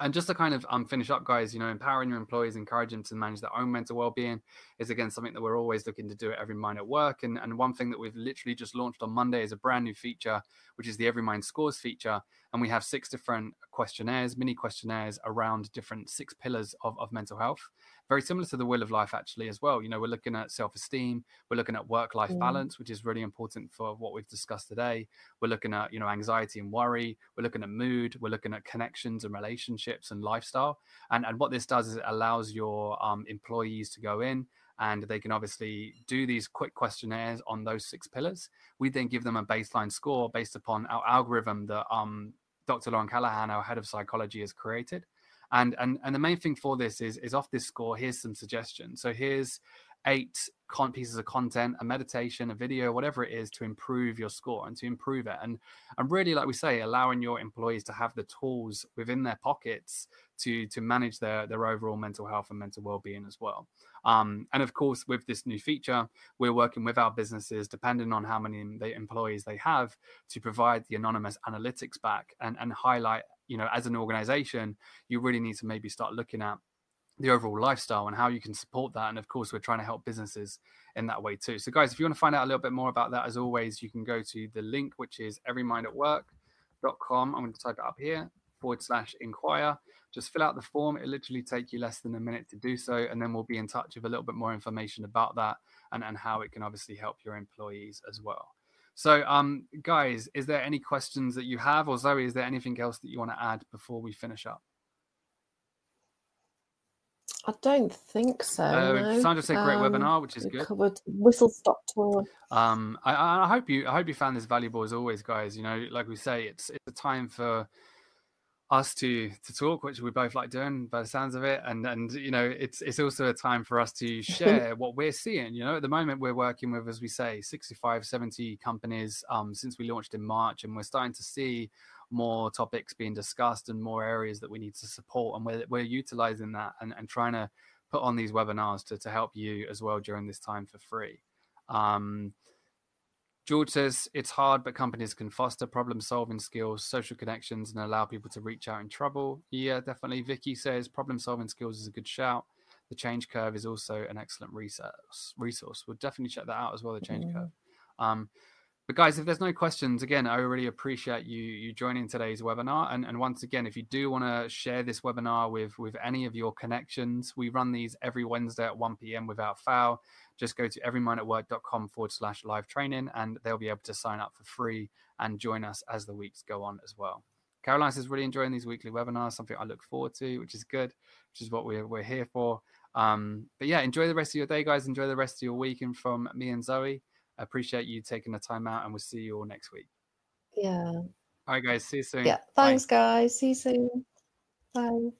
And just to kind of um, finish up, guys, you know, empowering your employees, encouraging them to manage their own mental well-being is again something that we're always looking to do at Everymind at Work. And and one thing that we've literally just launched on Monday is a brand new feature, which is the Everymind Scores feature, and we have six different questionnaires, mini questionnaires around different six pillars of, of mental health. Very similar to the wheel of life, actually, as well. You know, we're looking at self esteem, we're looking at work life mm. balance, which is really important for what we've discussed today. We're looking at, you know, anxiety and worry, we're looking at mood, we're looking at connections and relationships and lifestyle. And, and what this does is it allows your um, employees to go in and they can obviously do these quick questionnaires on those six pillars. We then give them a baseline score based upon our algorithm that um, Dr. Lauren Callahan, our head of psychology, has created. And, and and the main thing for this is is off this score. Here's some suggestions. So here's eight con- pieces of content, a meditation, a video, whatever it is, to improve your score and to improve it. And and really, like we say, allowing your employees to have the tools within their pockets to to manage their their overall mental health and mental well-being as well. Um, and of course, with this new feature, we're working with our businesses, depending on how many employees they have, to provide the anonymous analytics back and, and highlight, you know, as an organization, you really need to maybe start looking at the overall lifestyle and how you can support that. And of course, we're trying to help businesses in that way too. So, guys, if you want to find out a little bit more about that, as always, you can go to the link, which is everymindatwork.com. I'm going to type it up here forward slash inquire just fill out the form. It literally take you less than a minute to do so, and then we'll be in touch with a little bit more information about that and, and how it can obviously help your employees as well. So, um, guys, is there any questions that you have, or Zoe, is there anything else that you want to add before we finish up? I don't think so. Uh, no. Sandra said great um, webinar, which is good. Covered whistle stop tour. Um, I, I, hope you I hope you found this valuable as always, guys. You know, like we say, it's it's a time for us to to talk, which we both like doing by the sounds of it. And and you know, it's it's also a time for us to (laughs) share what we're seeing. You know, at the moment we're working with, as we say, 65, 70 companies um, since we launched in March, and we're starting to see more topics being discussed and more areas that we need to support. And we're we're utilizing that and, and trying to put on these webinars to to help you as well during this time for free. Um, George says it's hard, but companies can foster problem solving skills, social connections, and allow people to reach out in trouble. Yeah, definitely. Vicky says problem solving skills is a good shout. The change curve is also an excellent resource. Resource. We'll definitely check that out as well. The change mm-hmm. curve. Um, but guys, if there's no questions, again, I really appreciate you you joining today's webinar. And, and once again, if you do want to share this webinar with with any of your connections, we run these every Wednesday at 1 p.m. without fail. Just go to everymindatwork.com forward slash live training, and they'll be able to sign up for free and join us as the weeks go on as well. Caroline says really enjoying these weekly webinars, something I look forward to, which is good, which is what we're we're here for. Um, but yeah, enjoy the rest of your day, guys. Enjoy the rest of your week, and from me and Zoe. Appreciate you taking the time out, and we'll see you all next week. Yeah. All right, guys. See you soon. Yeah. Thanks, Bye. guys. See you soon. Bye.